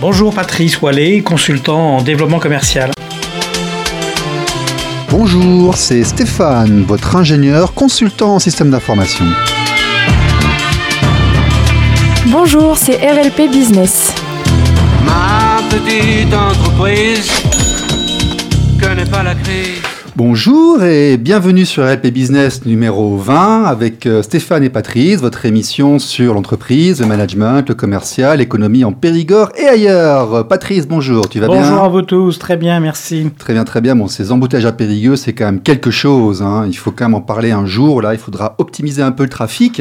Bonjour Patrice Wallet, consultant en développement commercial. Bonjour, c'est Stéphane, votre ingénieur consultant en système d'information. Bonjour, c'est RLP Business. Ma petite entreprise connaît pas la crise. Bonjour et bienvenue sur RLP Business numéro 20 avec euh, Stéphane et Patrice, votre émission sur l'entreprise, le management, le commercial, l'économie en Périgord et ailleurs. Patrice, bonjour, tu vas Bonjour bien à vous tous, très bien, merci. Très bien, très bien. Bon, ces embouteillages à Périgueux, c'est quand même quelque chose. hein. Il faut quand même en parler un jour. Là, il faudra optimiser un peu le trafic.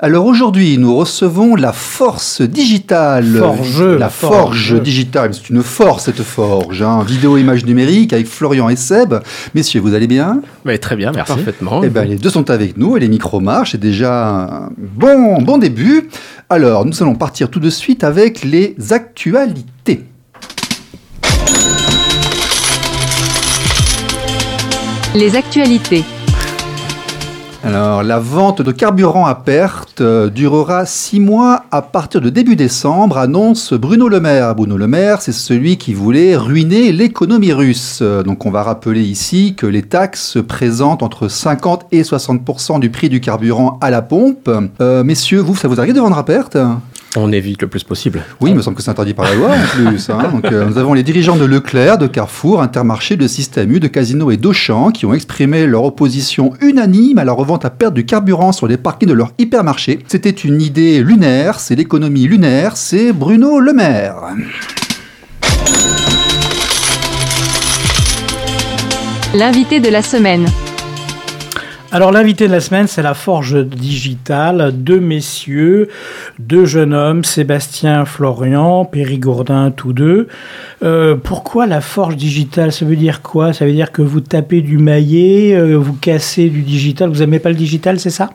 Alors aujourd'hui, nous recevons la force digitale. Forge, La forge, forge. digitale. C'est une force, cette forge. Hein. Vidéo, image numérique avec Florian et Seb. Messieurs, vous allez bien Mais très bien, merci. Parfaitement. Eh ben, les deux sont avec nous et les micros marchent. C'est déjà un bon, bon début. Alors, nous allons partir tout de suite avec les actualités. Les actualités. Alors, la vente de carburant à perte euh, durera six mois à partir de début décembre, annonce Bruno Le Maire. Bruno Le Maire, c'est celui qui voulait ruiner l'économie russe. Euh, Donc, on va rappeler ici que les taxes se présentent entre 50 et 60% du prix du carburant à la pompe. Euh, messieurs, vous, ça vous arrive de vendre à perte? On évite le plus possible. Oui, il me semble que c'est interdit par la loi en plus. hein. Donc, euh, nous avons les dirigeants de Leclerc, de Carrefour, Intermarché, de Système U, de Casino et d'Auchan qui ont exprimé leur opposition unanime à la revente à perte du carburant sur les parkings de leur hypermarché. C'était une idée lunaire, c'est l'économie lunaire, c'est Bruno Le Maire. L'invité de la semaine. Alors l'invité de la semaine, c'est la Forge Digitale, deux messieurs, deux jeunes hommes, Sébastien, Florian, Périgourdin, tous deux. Euh, pourquoi la Forge Digitale? Ça veut dire quoi? Ça veut dire que vous tapez du maillet, euh, vous cassez du digital, vous aimez pas le digital, c'est ça?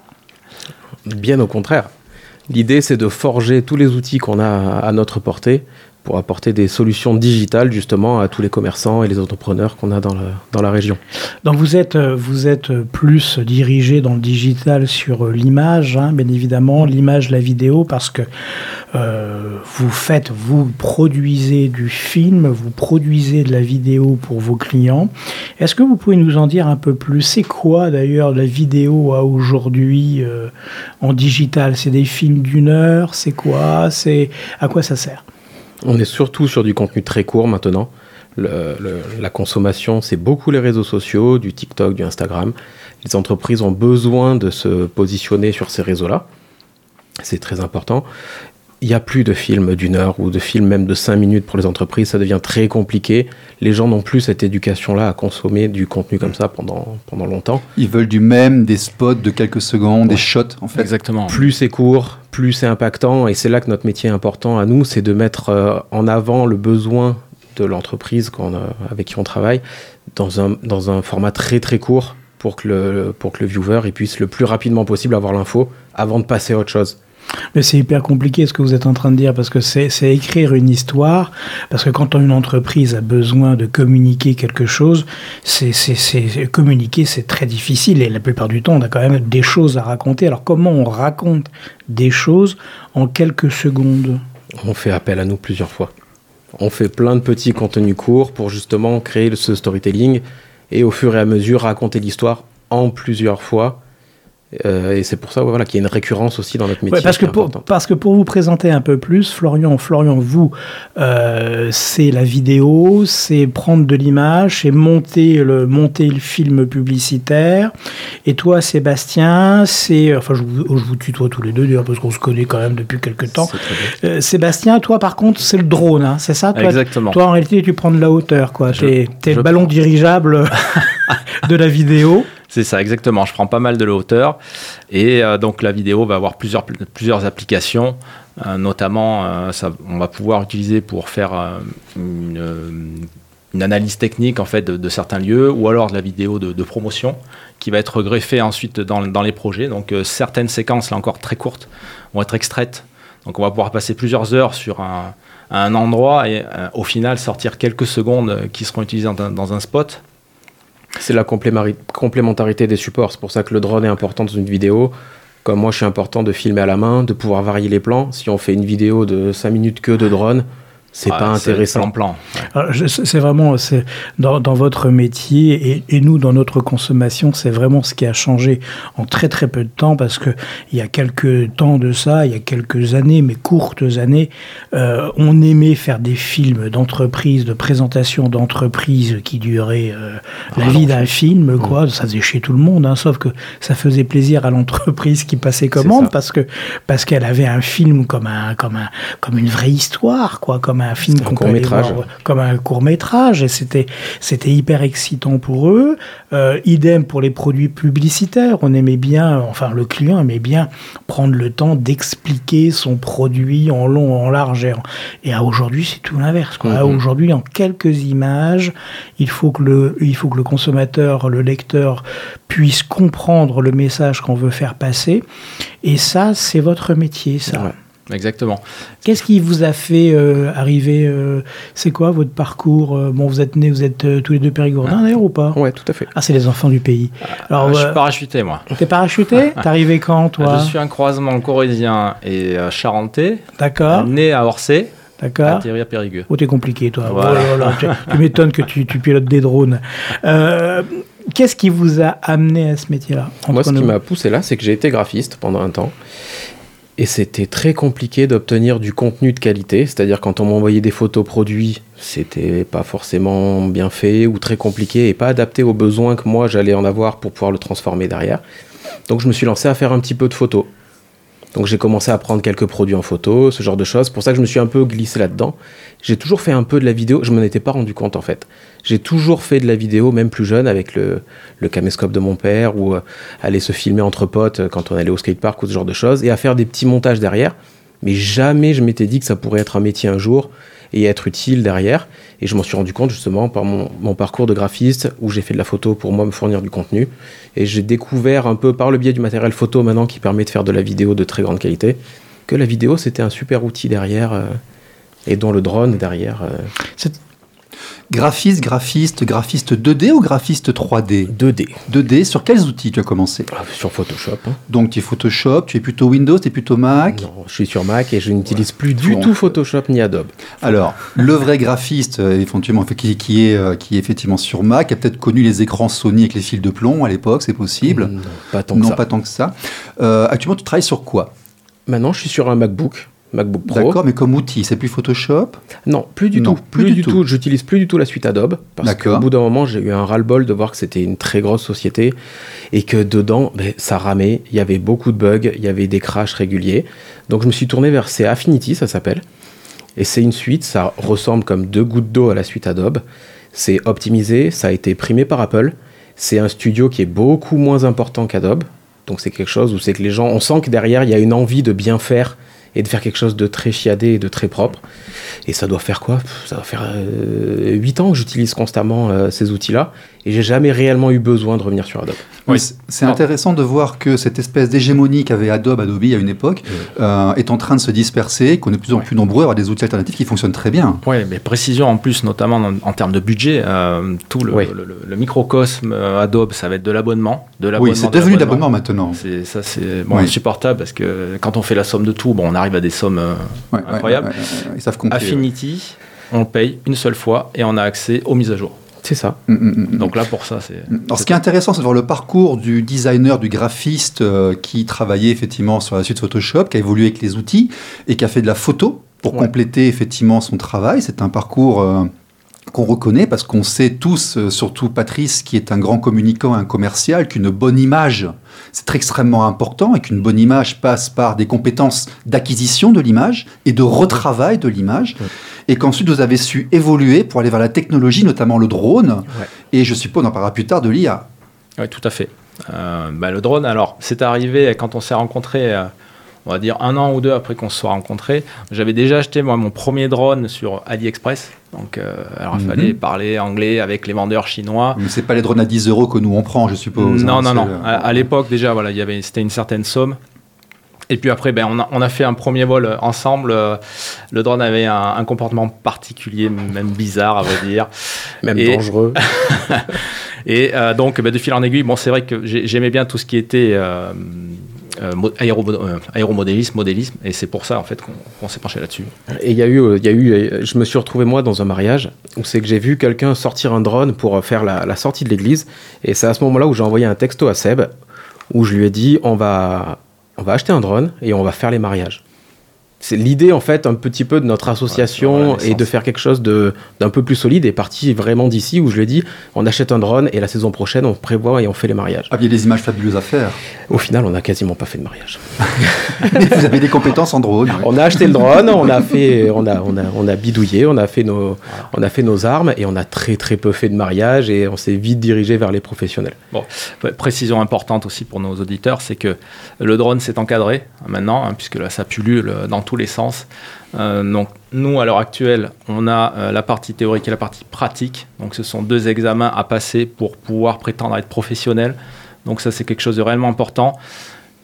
Bien au contraire. L'idée, c'est de forger tous les outils qu'on a à notre portée pour apporter des solutions digitales justement à tous les commerçants et les entrepreneurs qu'on a dans, le- dans la région. Donc vous êtes, euh, vous êtes plus dirigé dans le digital sur euh, l'image, hein, bien évidemment, l'image, la vidéo, parce que euh, vous faites, vous produisez du film, vous produisez de la vidéo pour vos clients. Est-ce que vous pouvez nous en dire un peu plus? C'est quoi d'ailleurs la vidéo à aujourd'hui euh, en digital? C'est des films d'une heure? C'est quoi? C'est à quoi ça sert? On est surtout sur du contenu très court maintenant. Le- le- la consommation, c'est beaucoup les réseaux sociaux, du TikTok, du Instagram. Les entreprises ont besoin de se positionner sur ces réseaux-là. C'est très important. Il n'y a plus de films d'une heure ou de films même de cinq minutes pour les entreprises. Ça devient très compliqué. Les gens n'ont plus cette éducation-là à consommer du contenu comme ça pendant, pendant longtemps. Ils veulent du même, des spots de quelques secondes, des shots en fait. Exactement. Plus c'est court, plus c'est impactant. Et c'est là que notre métier est important à nous, c'est de mettre euh, en avant le besoin de l'entreprise a- avec qui on travaille dans un, dans un format très très court pour que le, pour que le viewer puisse le plus rapidement possible avoir l'info avant de passer à autre chose. Mais c'est hyper compliqué ce que vous êtes en train de dire parce que c'est écrire une histoire. Parce que quand une entreprise a besoin de communiquer quelque chose, c'est- communiquer c'est très difficile et la plupart du temps on a quand même des choses à raconter. Alors comment on raconte des choses en quelques secondes? On fait appel à nous plusieurs fois. On fait plein de petits contenus courts pour justement créer ce storytelling et au fur et à mesure raconter l'histoire en plusieurs fois. Euh, et c'est pour ça ouais, voilà, qu'il y a une récurrence aussi dans notre métier. Ouais, parce, que pour, parce que pour vous présenter un peu plus, Florian, Florian, vous, euh, c'est la vidéo, c'est prendre de l'image, c'est monter le, monter le film publicitaire. Et toi, Sébastien, c'est. Enfin, je vous, je vous tutoie tous les deux, d'ailleurs, parce qu'on se connaît quand même depuis quelques temps. Euh, Sébastien, toi, par contre, c'est le drone, hein, c'est ça toi, Exactement. Toi, en réalité, tu prends de la hauteur, quoi. T'es le ballon prends. dirigeable de la vidéo. C'est ça, exactement. Je prends pas mal de la hauteur. Et euh, donc, la vidéo va avoir plusieurs, plusieurs applications. Euh, notamment, euh, ça, on va pouvoir utiliser pour faire une, analyse technique en fait, de, certains lieux ou alors de la vidéo de, promotion qui va être greffée ensuite dans, dans les projets. Donc, certaines séquences, là encore très courtes, vont être extraites. Donc, on va pouvoir passer plusieurs heures sur un, endroit et au final sortir quelques secondes qui seront utilisées dans un spot. C'est la complémentarité des supports. C'est pour ça que le drone est important dans une vidéo. Comme moi, je suis important de filmer à la main, de pouvoir varier les plans. Si on fait une vidéo de 5 minutes que de drone, c'est Ouais, pas intéressant. Plan-plan. Alors, je- C'est vraiment c'est dans, dans votre métier et, et nous dans notre consommation, c'est vraiment ce qui a changé en très très peu de temps parce que il y a quelques temps de ça, il y a quelques années, mais courtes années, euh, on aimait faire des films d'entreprise, de présentation d'entreprise qui duraient euh, la vie d'un film, quoi. Ça faisait chez tout le monde, hein, sauf que ça faisait plaisir à l'entreprise qui passait commande parce que parce qu'elle avait un film comme un comme un comme une vraie histoire, quoi, comme un film qu'on court-métrage. voir, comme un court métrage et c'était c'était hyper excitant pour eux Euh, idem pour les produits publicitaires on aimait bien enfin le client aimait bien prendre le temps d'expliquer son produit en long en large et, en- et à aujourd'hui c'est tout l'inverse. Mhm. aujourd'hui en quelques images il faut que le il faut que le consommateur le lecteur puisse comprendre le message qu'on veut faire passer et ça c'est votre métier ça Ouais. Exactement. Qu'est-ce qui vous a fait euh, arriver euh, C'est quoi votre parcours euh, Bon, vous êtes nés, vous êtes euh, tous les deux périgourdins d'ailleurs ou pas? Ouais, tout à fait. Ah, c'est les enfants du pays. Alors, Ah, je euh, suis parachuté, moi. t'es parachuté? T'es arrivé quand, toi? Je suis un croisement corrézien et charentais, D'accord, né à Orsay, d'accord. atterri à Périgueux. Oh, t'es compliqué, toi. Voilà. Oh là là, tu tu m'étonnes que tu, tu pilotes des drones. Qu'est-ce qui vous a amené à ce métier-là Moi, ce qui m'a poussé là, c'est que j'ai été graphiste pendant un temps. Et c'était très compliqué d'obtenir du contenu de qualité. C'est-à-dire, quand on m'envoyait des photos produits, c'était pas forcément bien fait ou très compliqué et pas adapté aux besoins que moi j'allais en avoir pour pouvoir le transformer derrière. Donc, je me suis lancé à faire un petit peu de photos. Donc, j'ai commencé à prendre quelques produits en photo, ce genre de choses. C'est pour ça que je me suis un peu glissé là-dedans. J'ai toujours fait un peu de la vidéo. Je m'en étais pas rendu compte en fait. J'ai toujours fait de la vidéo, même plus jeune, avec le, caméscope de mon père ou euh, aller se filmer entre potes euh, quand on allait au skatepark ou ce genre de choses et à faire des petits montages derrière. Mais jamais je m'étais dit que ça pourrait être un métier un jour et être utile derrière. Et je m'en suis rendu compte justement par mon, parcours de graphiste où j'ai fait de la photo pour moi me fournir du contenu. Et j'ai découvert un peu par le biais du matériel photo maintenant qui permet de faire de la vidéo de très grande qualité que la vidéo c'était un super outil derrière euh, et dont le drone derrière. euh, Graphiste, graphiste, graphiste 2D ou graphiste 3D 2D 2D, sur quels outils tu as commencé? Ah, sur Photoshop. hein. Donc tu es Photoshop, tu es plutôt Windows, tu es plutôt Mac? Non, je suis sur Mac et je n'utilise plus du Bon. tout Photoshop ni Adobe. Alors, le vrai graphiste, euh, qui, qui est, euh, qui est effectivement sur Mac, a peut-être connu les écrans Sony avec les fils de plomb à l'époque, c'est possible? Non, pas tant que non, ça. pas tant que ça. Euh, actuellement, tu travailles sur quoi? Maintenant, je suis sur un MacBook, MacBook Pro. D'accord, mais comme outil, c'est plus Photoshop? Non, plus du Non, tout. Plus, du tout. J'utilise plus du tout la suite Adobe parce qu'au bout d'un moment, j'ai eu un ras-le-bol de voir que c'était une très grosse société et que dedans, ben, ça ramait. Il y avait beaucoup de bugs, il y avait des crashs réguliers. Donc, je me suis tourné vers c'est Affinity, ça s'appelle. Et c'est une suite, ça ressemble comme deux gouttes d'eau à la suite Adobe. C'est optimisé, ça a été primé par Apple. C'est un studio qui est beaucoup moins important qu'Adobe. Donc c'est quelque chose où c'est que les gens, on sent que derrière il y a une envie de bien faire et de faire quelque chose de très chiadé et de très propre. Et ça doit faire quoi? Ça doit faire 8 ans que j'utilise constamment euh, ces outils-là et j'ai jamais réellement eu besoin de revenir sur Adobe. Oui, c'est- intéressant de voir que cette espèce d'hégémonie qu'avait Adobe, Adobe à une époque, euh, est en train de se disperser, qu'on est de plus en plus nombreux à avoir des outils alternatifs qui fonctionnent très bien. Oui, mais précision en plus, notamment en, en termes de budget, euh, tout le, Oui. le- le- le microcosme euh, Adobe, ça va être de l'abonnement. De Oui, c'est de devenu l'abonnement. d'abonnement maintenant. C'est, ça, c'est bon, Oui. insupportable parce que quand on fait la somme de tout, bon, on arrive à des sommes euh, incroyables. ils savent. Affinity, on le paye une seule fois et on a accès aux mises à jour. C'est ça. Mm, mm, mm. Donc là, pour ça, c'est. Alors, ce qui est intéressant, c'est de voir le parcours du designer, du graphiste euh, qui travaillait effectivement sur la suite Photoshop, qui a évolué avec les outils et qui a fait de la photo pour Ouais. compléter effectivement son travail. C'est un parcours euh, qu'on reconnaît parce qu'on sait tous, euh, surtout Patrice, qui est un grand communicant, un commercial, qu'une bonne image, c'est très extrêmement important et qu'une bonne image passe par des compétences d'acquisition de l'image et de retravail de l'image. Ouais. Et qu'ensuite vous avez su évoluer pour aller vers la technologie, notamment le drone. Et je suppose, on en parlera plus tard, de l'IA. Oui, tout à fait. Euh, bah, le drone, alors, c'est arrivé quand on s'est rencontrés, euh, on va dire un an ou deux après qu'on se soit rencontrés. J'avais déjà acheté moi mon premier drone sur AliExpress. Donc, euh, alors il Mhm. fallait parler anglais avec les vendeurs chinois. Mais c'est pas les drones à 10 euros que nous on prend, je suppose. Non, hein, non, non. le- À, à l'époque, déjà, voilà, il y avait, c'était une certaine somme. Et puis après, ben, on, a, on a fait un premier vol ensemble. Euh, Le drone avait un, un comportement particulier, même bizarre, à vrai dire. Même Et- dangereux. Et euh, donc, ben, de fil en aiguille, bon, c'est vrai que j'ai- j'aimais bien tout ce qui était euh, euh, euh, aéromodélisme, modélisme, et c'est pour ça en fait qu'on s'est penché là-dessus. Et il y a eu, euh, il y a eu, je me suis retrouvé moi dans un mariage où c'est que j'ai vu quelqu'un sortir un drone pour faire la, la sortie de l'église. Et c'est à ce moment-là où j'ai envoyé un texto à Seb où je lui ai dit on va, on va acheter un drone et on va faire les mariages. C'est l'idée en fait un petit peu de notre association Ouais, et de faire quelque chose de d'un peu plus solide est parti vraiment d'ici où je lui ai dit on achète un drone et la saison prochaine on prévoit et on fait les mariages. Ah, il y a des images fabuleuses à faire. Au final on n'a quasiment pas fait de mariage. Mais vous avez des compétences en drone. ouais. On a acheté le drone, on a fait, on a, on a, on a bidouillé, on a fait nos, on a fait nos armes et on a très très peu fait de mariage et on s'est vite dirigé vers les professionnels. Ouais, Précision importante aussi pour nos auditeurs, c'est que le drone s'est encadré hein, maintenant, hein, puisque là ça pullule dans les sens. Euh, donc nous, à l'heure actuelle, on a euh, la partie théorique et la partie pratique. Donc ce sont deux examens à passer pour pouvoir prétendre être professionnel. Donc ça, c'est quelque chose de réellement important.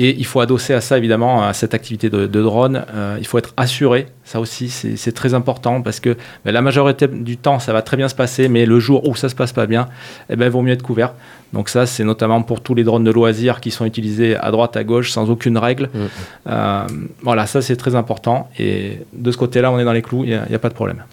Et il faut adosser à ça, évidemment, à cette activité de, de drone. euh, il faut être assuré. Ça aussi, c'est très important parce que ben, la majorité du temps, ça va très bien se passer, mais le jour où ça se passe pas bien, eh ben, il vaut mieux être couvert. Donc ça, c'est notamment pour tous les drones de loisirs qui sont utilisés à droite, à gauche, sans aucune règle. Mhm. Euh, voilà, ça, c'est très important. Et de ce côté-là, on est dans les clous, il n'y a pas de problème.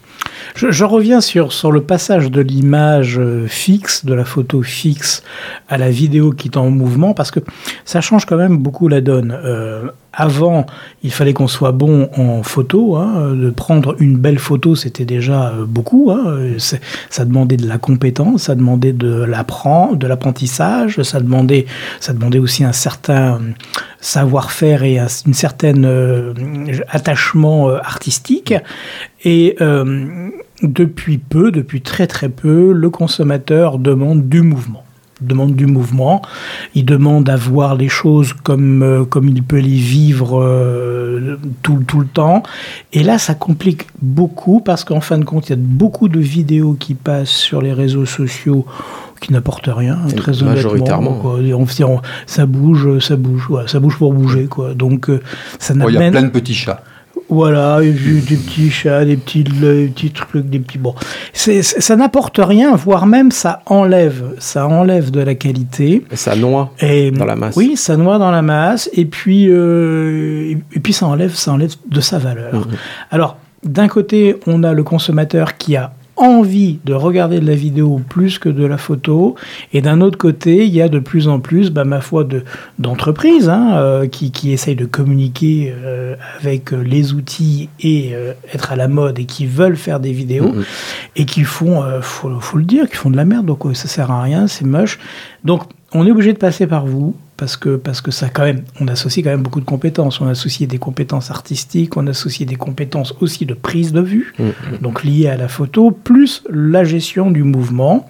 Je, reviens sur, sur le passage de l'image euh, fixe, de la photo fixe, à la vidéo qui est en mouvement, parce que ça change quand même beaucoup la donne. Euh, avant, il fallait qu'on soit bon en photo. hein, de prendre une belle photo, c'était déjà euh, beaucoup. hein, ça demandait de la compétence, ça demandait de l'apprentissage, ça demandait, ça demandait aussi un certain euh, savoir-faire et un- une certaine euh, attachement artistique. Et depuis peu, depuis très très peu, le consommateur demande du mouvement. Demande du mouvement, il demande à voir les choses comme, euh, comme il peut les vivre euh, tout, tout le temps. Et là, ça complique beaucoup parce qu'en fin de compte, il y a beaucoup de vidéos qui passent sur les réseaux sociaux qui n'apportent rien, très honnêtement. majoritairement. quoi. Et on, ça bouge, ça bouge, ouais, ça bouge pour bouger, quoi. Donc, euh, ça Oh, Il y a n'amène plein de petits chats. Voilà, des petits chats, des petits, des petits trucs, des petits. Bon, ça n'apporte rien, voire même ça enlève, ça enlève de la qualité. Et ça noie. Et, Dans la masse. Oui, ça noie dans la masse, et puis, euh, et puis ça enlève, ça enlève de sa valeur. Mhm. Alors, d'un côté, on a le consommateur qui a envie de regarder de la vidéo plus que de la photo, et d'un autre côté, il y a de plus en plus, bah, ma foi, de, d'entreprises hein, euh, qui, qui essayent de communiquer euh, avec euh, les outils et euh, être à la mode et qui veulent faire des vidéos Mhm. et qui font, euh, faut, faut le dire, qui font de la merde, donc euh, ça sert à rien, c'est moche. Donc on est obligé de passer par vous parce que parce que ça quand même, on associe quand même beaucoup de compétences. On associe des compétences artistiques, on associe des compétences aussi de prise de vue, Mhm. donc liées à la photo, plus la gestion du mouvement.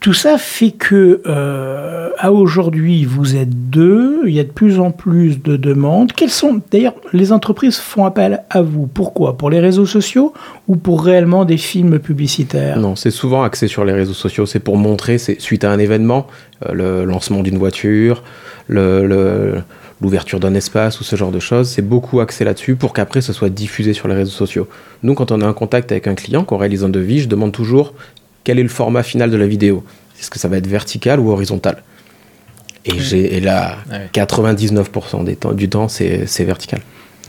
Tout ça fait que euh, à aujourd'hui vous êtes deux, il y a de plus en plus de demandes. Quelles sont d'ailleurs les entreprises font appel à vous? Pourquoi? Pour les réseaux sociaux ou pour réellement des films publicitaires? Non, c'est souvent axé sur les réseaux sociaux. C'est pour montrer, c'est suite à un événement, euh, le lancement d'une voiture, l'ouverture d'un espace ou ce genre de choses. C'est beaucoup axé là-dessus pour qu'après ce soit diffusé sur les réseaux sociaux. Nous, quand on a un contact avec un client, qu'on réalise un devis, je demande toujours quel est le format final de la vidéo. Est-ce que ça va être vertical ou horizontal et, j'ai, et là, Ouais. 99% des temps, du temps, c'est, c'est vertical.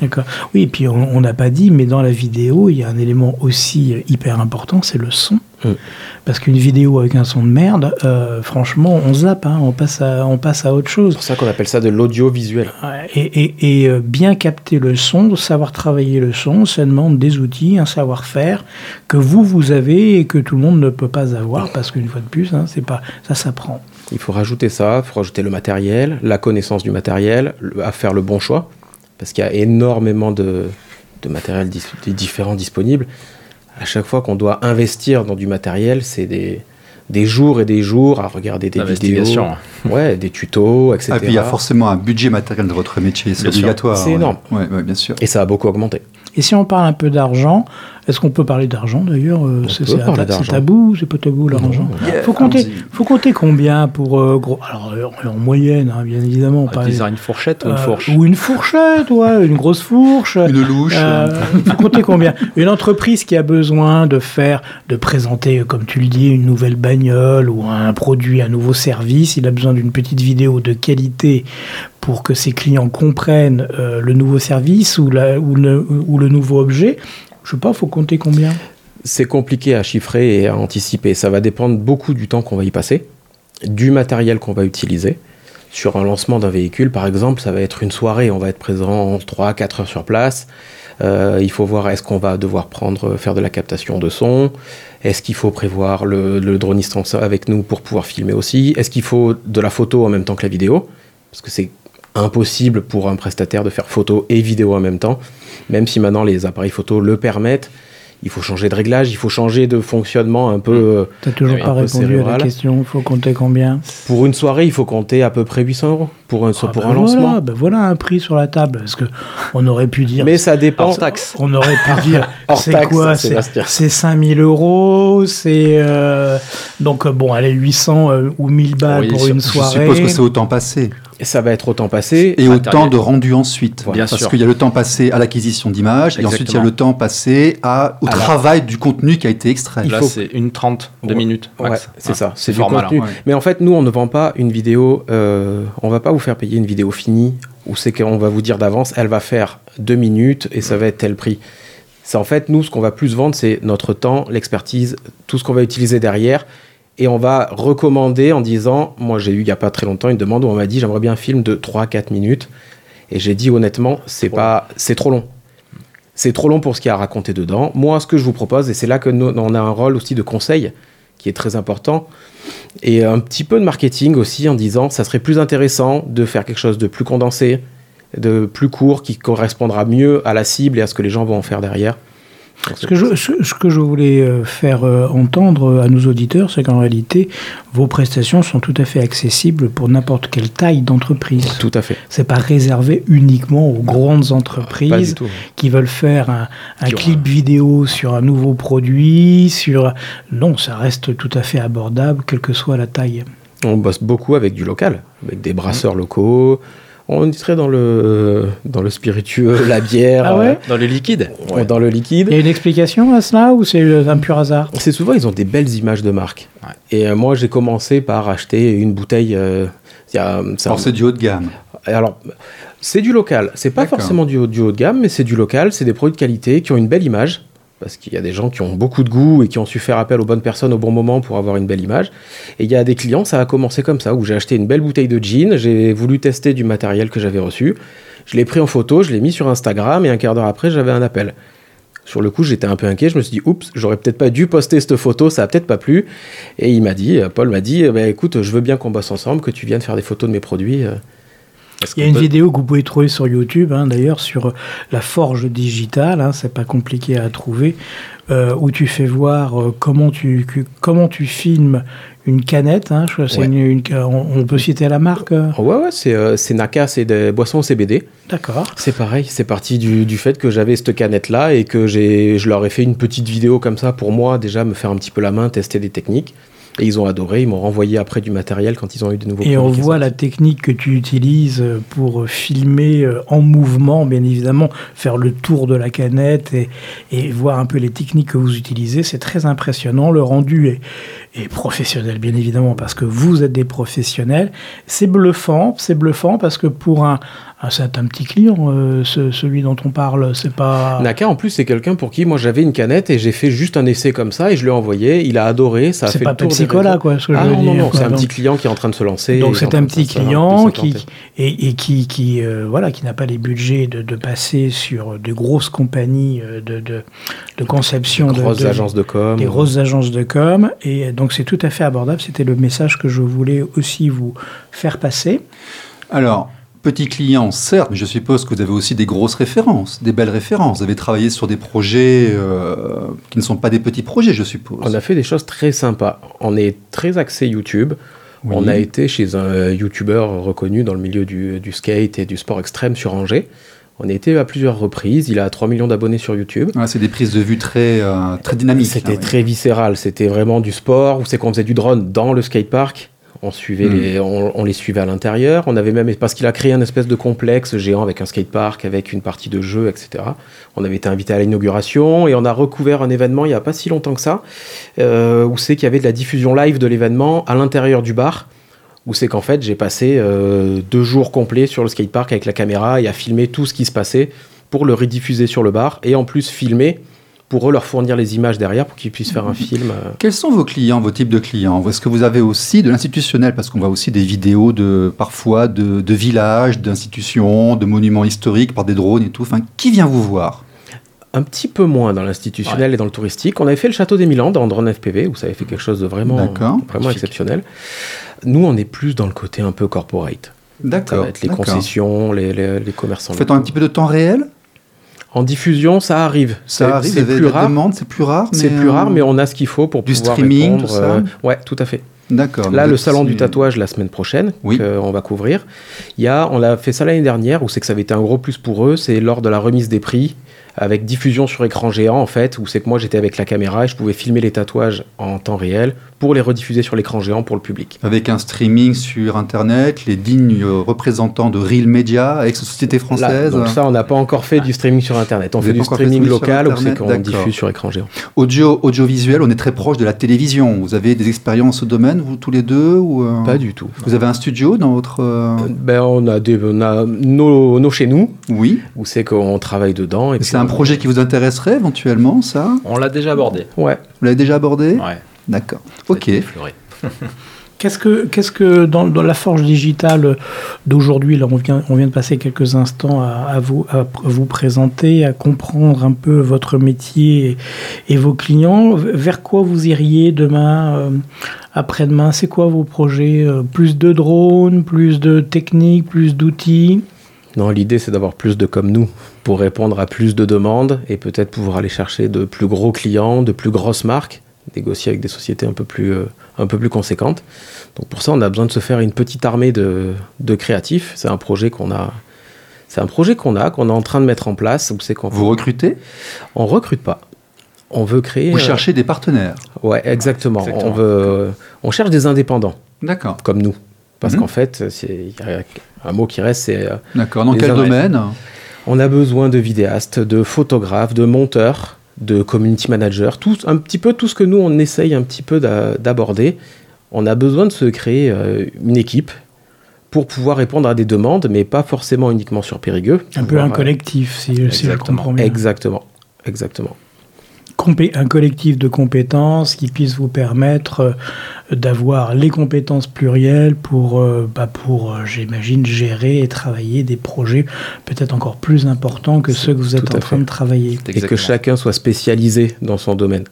D'accord. Oui, et puis on n'a pas dit, mais dans la vidéo, il y a un élément aussi hyper important, c'est le son. Parce qu'une vidéo avec un son de merde, euh, franchement, on zappe, hein, on, passe à, on passe à autre C'est chose. pour ça qu'on appelle ça de l'audiovisuel. Et, et- et, euh, bien capter le son, savoir travailler le son, ça demande des outils, un savoir-faire que vous, vous avez et que tout le monde ne peut pas avoir, parce qu'une fois de plus, hein, c'est pas, ça s'apprend. Il faut rajouter ça, il faut rajouter le matériel, la connaissance du matériel, le- à faire le bon choix, parce qu'il y a énormément de, de matériel dis- de différents disponibles. À chaque fois qu'on doit investir dans du matériel, c'est des, des jours et des jours à regarder des vidéos, ouais, des tutos, etc. Ah, puis il y a forcément un budget matériel de votre métier, c'est obligatoire. C'est ouais. énorme. Ouais, ouais, bien sûr. Et ça a beaucoup augmenté. Et si on parle un peu d'argent, Est-ce qu'on peut parler d'argent d'ailleurs Euh, C'est tabou, c'est pas tabou l'argent. Yeah, faut compter, faut compter combien pour euh, gros. Alors euh, en moyenne, hein, bien évidemment. Une fourchette ou une fourche ou une fourchette, ouais, une grosse fourche. Une louche. Euh, faut compter combien? Une entreprise qui a besoin de faire, de présenter, comme tu le dis, une nouvelle bagnole ou un produit, un nouveau service, il a besoin d'une petite vidéo de qualité pour que ses clients comprennent euh, le nouveau service ou, la- ou le, ou le nouveau objet. Je sais pas, faut compter combien C'est compliqué à chiffrer et à anticiper. Ça va dépendre beaucoup du temps qu'on va y passer, du matériel qu'on va utiliser. Sur un lancement d'un véhicule, par exemple, ça va être une soirée. On va être présent 3 4 heures sur place. Euh, il faut voir est-ce qu'on va devoir prendre, faire de la captation de son? Est-ce qu'il faut prévoir le, le droniste avec nous pour pouvoir filmer aussi? Est-ce qu'il faut de la photo en même temps que la vidéo? Parce que c'est impossible pour un prestataire de faire photo et vidéo en même temps. Même si maintenant les appareils photo le permettent, il faut changer de réglage, il faut changer de fonctionnement un peu. euh, T'as toujours Oui, pas répondu à la question. Faut compter combien? Pour une soirée, il faut compter à peu près 800 euros pour un, Ah pour ben un lancement. Voilà, ben voilà un prix sur la table. Parce que on aurait pu dire. Mais ça dépend. Hors taxe. On aurait pu dire, c'est quoi C'est Sébastien. c'est 5000 euros, c'est... euh, donc, euh, bon, allez, 800 euh, ou 1000 balles Oui, pour sur- une Je soirée. suppose que c'est autant passé. Et ça va être autant passé. Et Matériel. autant de rendu ensuite. Bien Parce sûr. qu'il y a le temps passé à l'acquisition d'images, et ensuite il y a le temps passé à, au À la- travail du contenu qui a été extrait. Il Là, faut- c'est une trente de Ouais. minutes Ouais, max. c'est ça, c'est ce du contenu. Ouais. Mais en fait, nous, on ne vend pas une vidéo, euh, on va pas vous faire payer une vidéo finie, où c'est qu'on va vous dire d'avance, elle va faire deux minutes et ça va être tel prix. C'est en fait, nous, ce qu'on va plus vendre, c'est notre temps, l'expertise, tout ce qu'on va utiliser derrière. Et on va recommander en disant, moi j'ai eu il n'y a pas très longtemps une demande où on m'a dit j'aimerais bien un film de 3-4 minutes. Et j'ai dit honnêtement, c'est pas, c'est trop long. C'est trop long pour ce qu'il y a à raconter dedans. Moi, ce que je vous propose, et c'est là que nous, on a un rôle aussi de conseil qui est très important, et un petit peu de marketing aussi en disant ça serait plus intéressant de faire quelque chose de plus condensé, de plus court, qui correspondra mieux à la cible et à ce que les gens vont en faire derrière. Ce que je, ce, ce que je voulais euh, faire euh, entendre à nos auditeurs, c'est qu'en réalité, vos prestations sont tout à fait accessibles pour n'importe quelle taille d'entreprise. Tout à fait. C'est pas réservé uniquement aux grandes entreprises qui veulent faire un, un Qui ont clip vidéo sur un nouveau produit, sur non, ça reste tout à fait abordable, quelle que soit la taille. On bosse beaucoup avec du local, avec des brasseurs locaux. On serait dans le, dans le spiritueux, la bière, Ah ouais Dans les liquides euh, dans le liquide. Il y a une explication à cela ou c'est un pur hasard? C'est souvent, ils ont des belles images de marque. Ouais. Et euh, moi, j'ai commencé par acheter une bouteille. euh, c'est du haut de gamme. alors, c'est du local. C'est pas forcément du haut de gamme, mais c'est du local. C'est des produits de qualité qui ont une belle image. Parce qu'il y a des gens qui ont beaucoup de goût et qui ont su faire appel aux bonnes personnes au bon moment pour avoir une belle image. Et il y a des clients, ça a commencé comme ça, où j'ai acheté une belle bouteille de gin, j'ai voulu tester du matériel que j'avais reçu. Je l'ai pris en photo, je l'ai mis sur Instagram et un quart d'heure après, j'avais un appel. Sur le coup, j'étais un peu inquiet. Je me suis dit, oups, j'aurais peut-être pas dû poster cette photo, ça a peut-être pas plu. Et il m'a dit, euh, Paul m'a dit, ben, écoute, je veux bien qu'on bosse ensemble, que tu viennes faire des photos de mes produits. Euh. Il y a une peut- vidéo que vous pouvez trouver sur YouTube, hein, d'ailleurs, sur la forge digitale, hein, c'est pas compliqué à trouver, euh, où tu fais voir euh, comment, tu, que- comment tu filmes une canette. hein, je crois que c'est Ouais. une- une- on, on peut citer la marque euh, ouais, ouais, c'est euh, c'est Naka, c'est des boissons au CBD. D'accord. C'est pareil, c'est parti du, du fait que j'avais cette canette-là et que j'ai, je leur ai fait une petite vidéo comme ça pour moi, déjà me faire un petit peu la main, tester des techniques. Et ils ont adoré, ils m'ont renvoyé après du matériel quand ils ont eu de nouveaux Et on voit la technique que tu utilises euh, pour filmer euh, en mouvement, bien évidemment, faire le tour de la canette et, et voir un peu les techniques que vous utilisez. C'est très impressionnant. Le rendu est, est professionnel, bien évidemment, parce que vous êtes des professionnels. C'est bluffant, c'est bluffant parce que pour un, un, c'est un petit client, euh, ce- celui dont on parle, c'est pas. Naka, en plus, c'est quelqu'un pour qui moi j'avais une canette et j'ai fait juste un essai comme ça et je lui ai envoyé. Il a adoré, ça a C'est fait pas le tour des Cola, réseaux. quoi, ce que Ah je veux non, non, dire. non, quoi. c'est un petit client qui est en train de se lancer. Donc et c'est un petit client qui et, et qui, qui euh, voilà qui n'a pas les budgets de, de passer sur de grosses compagnies euh, de, de, de conception de, grosses agences de com. des grosses agences de com et donc c'est tout à fait abordable. C'était le message que je voulais aussi vous faire passer. Alors, petit client, certes, mais je suppose que vous avez aussi des grosses références, des belles références. Vous avez travaillé sur des projets euh, qui ne sont pas des petits projets, je suppose. On a fait des choses très sympas. On est très axé YouTube. Oui. On a été chez un YouTuber reconnu dans le milieu du, du skate et du sport extrême sur Angers. On a été à plusieurs reprises. Il a 3 millions d'abonnés sur YouTube. Ouais, c'est des prises de vue très, euh, très dynamiques. C'était hein, très viscéral. C'était vraiment du sport. Où c'est qu'on faisait du drone dans le skatepark. On, suivait Mm. les, on, on les suivait à l'intérieur. On avait même parce qu'il a créé un espèce de complexe géant avec un skatepark, avec une partie de jeu, etc. On avait été invité à l'inauguration et on a recouvert un événement il n'y a pas si longtemps que ça, euh, où c'est qu'il y avait de la diffusion live de l'événement à l'intérieur du bar. Où c'est qu'en fait j'ai passé euh, deux jours complets sur le skatepark avec la caméra et à filmer tout ce qui se passait pour le rediffuser sur le bar et en plus filmer pour eux leur fournir les images derrière pour qu'ils puissent faire un film. euh, Quels sont vos clients, vos types de clients? Est-ce que vous avez aussi de l'institutionnel? Parce qu'on voit aussi des vidéos de parfois de, de villages, d'institutions, de monuments historiques par des drones et tout. Enfin, qui vient vous voir? Un petit peu moins dans l'institutionnel et dans le touristique. On avait fait le château des Milan dans drone FPV où ça avait fait quelque chose de vraiment, vraiment exceptionnel. Nous, on est plus dans le côté un peu corporate. D'accord. les concessions, les, les, les commerçants. Faites un petit peu de temps réel? En diffusion, ça arrive. Ça C'est- arrive, c'est plus rare. c'est plus rare. C'est mais, plus rare, mais on a ce qu'il faut pour du pouvoir streaming, répondre. tout ça euh, ouais, tout à fait. D'accord. Là, le salon du tatouage la semaine prochaine, Oui. qu'on va couvrir. Il y a, on a fait ça l'année dernière, où c'est que ça avait été un gros plus pour eux. C'est lors de la remise des prix, avec diffusion sur écran géant, en fait, où c'est que moi j'étais avec la caméra et je pouvais filmer les tatouages en temps réel pour les rediffuser sur l'écran géant pour le public. Avec un streaming sur Internet, les dignes représentants de Real Media, avec société Là, française. donc ça, on n'a pas encore fait du streaming sur Internet. On Vous fait du streaming local, où c'est qu'on diffuse sur écran géant. Audio, audiovisuel, on est très proche de la télévision. Vous avez des expériences au domaine, vous tous les deux ou, euh, Pas du tout. Vous avez un studio dans votre. euh, Ben, on a, des, on a nos, nos chez nous, Oui. où c'est qu'on travaille dedans. Et C'est un projet qui vous intéresserait éventuellement, ça On l'a déjà abordé. Ouais. Vous l'avez déjà abordé Ouais. D'accord. Ok. Qu'est-ce que, qu'est-ce que dans, dans la forge digitale d'aujourd'hui, là on vient, on vient de passer quelques instants à, à vous, à vous présenter, à comprendre un peu votre métier et, et vos clients. Vers quoi vous iriez demain, euh, après-demain? C'est quoi vos projets? Euh, Plus de drones, plus de techniques, plus d'outils? L'idée c'est d'avoir plus de comme nous pour répondre à plus de demandes et peut-être pouvoir aller chercher de plus gros clients, de plus grosses marques, négocier avec des sociétés un peu plus, euh, un peu plus conséquentes. Donc pour ça, on a besoin de se faire une petite armée de, de créatifs. C'est un projet qu'on a. C'est un projet qu'on a, qu'on est en train de mettre en place. C'est qu'on Vous recrutez? On recrute pas. On veut créer. Vous euh, cherchez des partenaires. Ouais, exactement. Exactement. On veut. euh, on cherche des indépendants D'accord. comme nous, parce Mhm. qu'en fait, c'est il y a un mot qui reste, c'est euh, D'accord. Dans quel domaine On a besoin de vidéastes, de photographes, de monteurs, de community managers, tout, un petit peu tout ce que nous on essaye un petit peu d'a- d'aborder. On a besoin de se créer euh, une équipe pour pouvoir répondre à des demandes, mais pas forcément uniquement sur Périgueux. Un peu un collectif, si, si je comprends bien. Exactement, exactement. Un collectif de compétences qui puisse vous permettre euh, d'avoir les compétences plurielles pour, euh, bah, pour euh, j'imagine, gérer et travailler des projets peut-être encore plus importants que ceux que vous êtes en train fait. de travailler. Et que chacun soit spécialisé dans son domaine.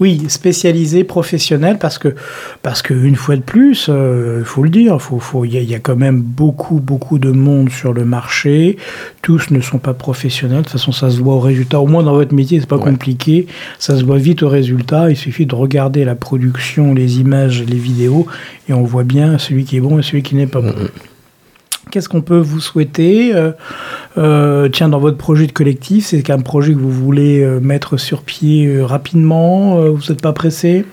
Oui, spécialisé, professionnel, parce que, parce que une fois de plus, il faut le dire, il faut, y, a- y a quand même beaucoup, beaucoup de monde sur le marché. Tous ne sont pas professionnels. De toute façon, ça se voit au résultat. Au moins dans votre métier, c'est pas Ouais. compliqué. Ça se voit vite au résultat. Il suffit de regarder la production, les images, les vidéos, et on voit bien celui qui est bon et celui qui n'est pas bon. Mhm. Qu'est-ce qu'on peut vous souhaiter Euh, euh, Tiens, dans votre projet de collectif, c'est un projet que vous voulez euh, mettre sur pied rapidement Vous n'êtes pas pressé?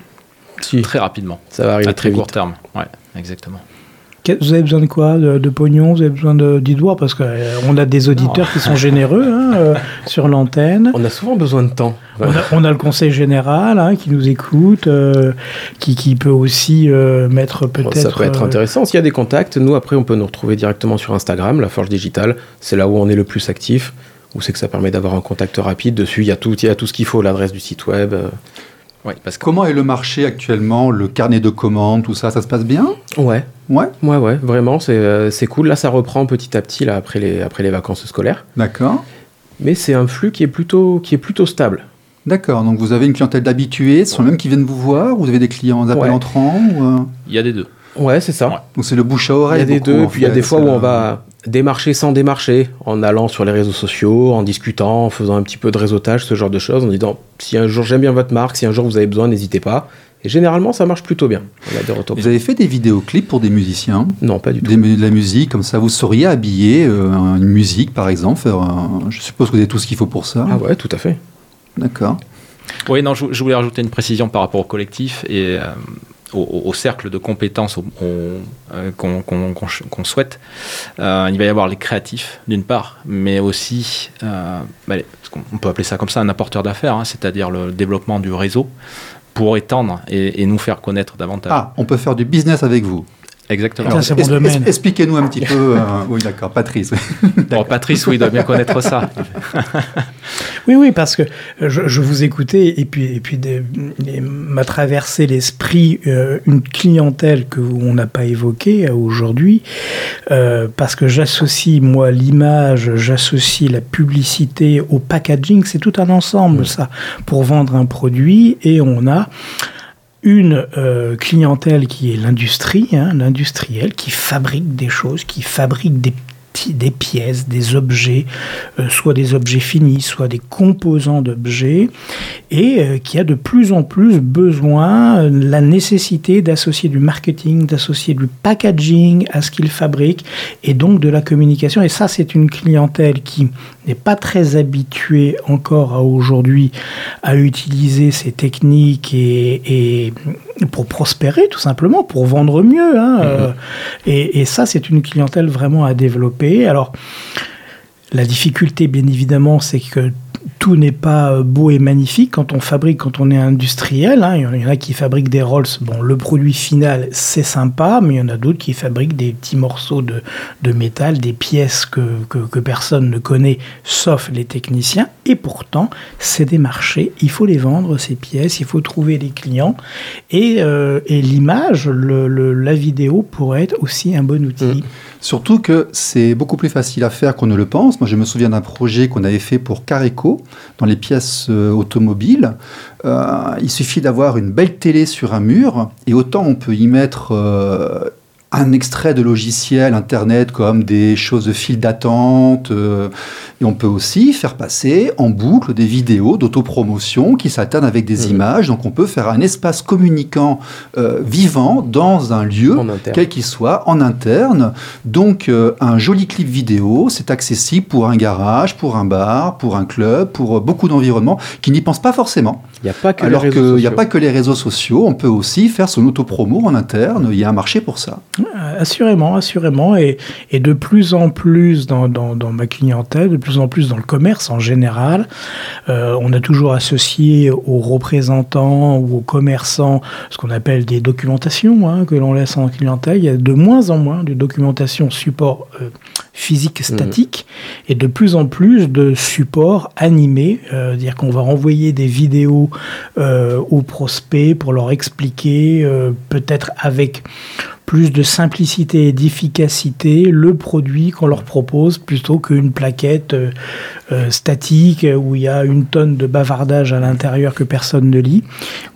Si, Très rapidement. ça va arriver À très très court vite. terme. Ouais, exactement. Vous avez besoin de quoi de, de pognon Vous avez besoin de d'idées Parce qu'on a des auditeurs qui sont généreux hein, euh, sur l'antenne. On a souvent besoin de temps. On a, on a le conseil général hein, qui nous écoute, euh, qui, qui peut aussi euh, mettre peut-être. Ça peut être euh, intéressant. S'il y a des contacts, nous après on peut nous retrouver directement sur Instagram, la Forge Digitale. C'est là où on est le plus actif. Où c'est que ça permet d'avoir un contact rapide. Dessus, il y a tout, il y a tout ce qu'il faut, l'adresse du site web. Ouais, parce que Comment est le marché actuellement Le carnet de commandes, tout ça, ça se passe bien? Ouais, Ouais, ouais, ouais, vraiment, c'est euh, c'est cool. Là, ça reprend petit à petit là après les après les vacances scolaires. d'accord. Mais c'est un flux qui est plutôt qui est plutôt stable. D'accord, donc vous avez une clientèle d'habitués, ce sont les mêmes qui viennent vous voir, ou vous avez des clients d'appel Ouais. entrants ou, euh, il y a des deux. Ouais, c'est ça. Ouais. Donc c'est le bouche à Il y oreille. a des beaucoup, deux, puis il y a des fois où on va démarcher sans démarcher, en allant sur les réseaux sociaux, en discutant, en faisant un petit peu de réseautage, ce genre de choses, en disant si un jour j'aime bien votre marque, si un jour vous avez besoin, n'hésitez pas. Et généralement, ça marche plutôt bien. On a des retours. Vous avez fait des vidéoclips pour des musiciens? Non, pas du tout. des, de la musique, comme ça, vous sauriez habiller euh, une musique, par exemple. faire un- je suppose que vous avez tout ce qu'il faut pour ça. Ah ouais, tout à fait. D'accord. Oui, non, je, je voulais rajouter une précision par rapport au collectif et euh, au, cercle de compétences euh, qu'on souhaite. Euh, il va y avoir les créatifs, d'une part, mais aussi, euh, bah, on peut appeler ça comme ça, un apporteur d'affaires, hein, c'est-à-dire le développement du réseau pour étendre et nous faire connaître davantage. Ah, on peut faire du business avec vous. Exactement. Ça, c'est mon es- domaine. es- Expliquez-nous un petit peu. euh, oui, d'accord, Patrice. Bon, Patrice, oui, il doit bien connaître ça. Oui, oui, parce que euh, je, je vous écoutais et puis, et puis m'a traversé l'esprit euh, une clientèle que on n'a pas évoquée aujourd'hui, euh, parce que j'associe moi l'image, j'associe la publicité au packaging, c'est tout un ensemble ça pour vendre un produit et on a une euh, clientèle qui est l'industrie, hein, l'industriel, qui fabrique des choses, qui fabrique des des pièces, des objets, euh, soit des objets finis, soit des composants d'objets, et euh, qui a de plus en plus besoin, la nécessité d'associer du marketing, d'associer du packaging à ce qu'ils fabriquent, et donc de la communication. Et ça, c'est une clientèle qui n'est pas très habituée encore à aujourd'hui à utiliser ces techniques et, et pour prospérer tout simplement, pour vendre mieux. hein, euh, et, et ça, c'est une clientèle vraiment à développer. Alors, la difficulté, bien évidemment, c'est que tout n'est pas euh, beau et magnifique quand on fabrique, quand on est industriel. hein. Il y en a qui fabriquent des Rolls. Bon, le produit final, c'est sympa, mais il y en a d'autres qui fabriquent des petits morceaux de, de métal, des pièces que, que, personne ne connaît, sauf les techniciens. Et pourtant, c'est des marchés. Il faut les vendre, ces pièces. Il faut trouver des clients. Et, euh, et l'image, la vidéo pourrait être aussi un bon outil. Surtout que c'est beaucoup plus facile à faire qu'on ne le pense. Moi, je me souviens d'un projet qu'on avait fait pour Careco, dans les pièces euh, automobiles. Euh, il suffit d'avoir une belle télé sur un mur, et autant on peut y mettre euh, un extrait de logiciel Internet comme des choses de file d'attente, euh, et on peut aussi faire passer en boucle des vidéos d'autopromotion qui s'alternent avec des Mhm. images. Donc on peut faire un espace communicant euh, vivant dans un lieu quel qu'il soit, en interne. Donc, euh, un joli clip vidéo, c'est accessible pour un garage, pour un bar, pour un club, pour beaucoup d'environnements qui n'y pensent pas forcément. Il n'y a pas que Alors qu'il n'y a pas que les réseaux sociaux, on peut aussi faire son autopromo en interne. Il y a un marché pour ça. Euh, Assurément, assurément. Et, et de plus en plus dans, dans, dans ma clientèle, de plus en plus dans le commerce en général, euh, on a toujours associé aux représentants ou aux commerçants ce qu'on appelle des documentations hein, que l'on laisse en clientèle. Il y a de moins en moins de documentation support euh, physique statique et de plus en plus de supports animés, euh, dire qu'on va envoyer des vidéos euh, aux prospects pour leur expliquer, euh, peut-être avec plus de simplicité et d'efficacité le produit qu'on leur propose plutôt qu'une plaquette euh, statique euh, où il y a une tonne de bavardage à l'intérieur que personne ne lit.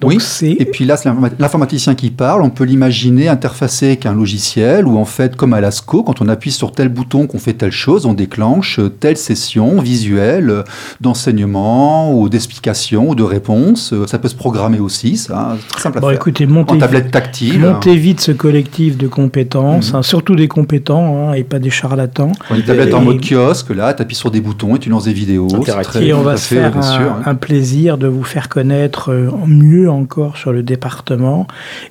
Donc Oui, c'est Et puis là, c'est l'informa- l'informaticien qui parle. On peut l'imaginer interfacé avec un logiciel où, en fait, comme à l'ASCO, quand on appuie sur tel bouton qu'on fait telle chose, on déclenche euh, telle session visuelle d'enseignement ou d'explication ou de réponse. Ça peut se programmer aussi, ça. C'est très simple à bon faire. écoutez en montez tablette tactile. Montez vite ce collectif de compétences, Mhm. hein, surtout des compétents hein, et pas des charlatans. On une tablette en mode kiosque, là, tu appuies sur des boutons et tu lances des vidéos. C'est Interactif. très- Et on va se fait, faire bien un, sûr, hein. un plaisir de vous faire connaître euh, mieux encore sur le département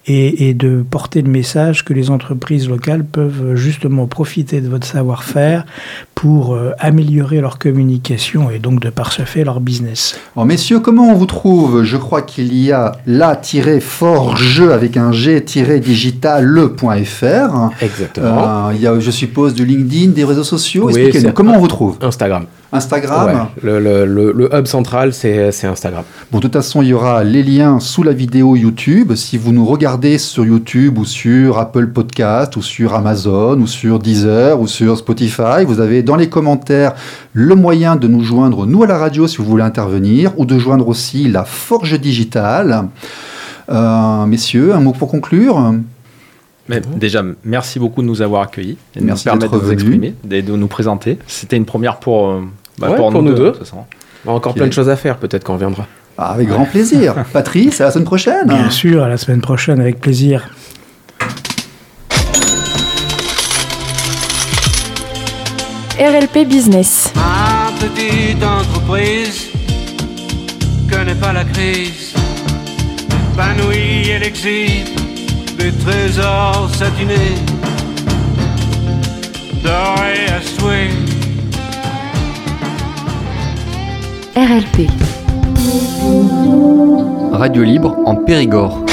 et, et de porter le message que les entreprises locales peuvent euh, justement profiter de votre savoir-faire pour euh, améliorer leur communication et donc de par ce fait leur business. Alors, messieurs, comment on vous trouve? Je crois qu'il y a la-forge avec un g-digital.fr. Exactement. Euh, il y a, je suppose, du LinkedIn, des réseaux sociaux. Oui, Expliquez-nous, c'est- comment on vous trouve? Instagram. Instagram Ouais, le, le- le- le hub central, c'est c'est Instagram. Bon, de toute façon, il y aura les liens sous la vidéo YouTube. Si vous nous regardez sur YouTube ou sur Apple Podcast ou sur Amazon ou sur Deezer ou sur Spotify, vous avez dans les commentaires le moyen de nous joindre, nous à la radio, si vous voulez intervenir, ou de joindre aussi la Forge Digitale. Euh, messieurs, un mot pour conclure? Mais déjà, merci beaucoup de nous avoir accueillis et de Merci nous permettre de nous exprimer et de nous présenter. C'était une première pour, euh, bah, Ouais, pour, pour nous deux. de toute façon. On a encore plein de choses à faire, peut-être qu'on reviendra. Ah, avec grand plaisir. Patrice, à la semaine prochaine. Bien sûr, à la semaine prochaine, avec plaisir. RLP Business. Ma petite entreprise connaît pas la crise. Épanouie, elle exhibe des trésors satinés, dorés à souhait. RLP. Radio libre en Périgord.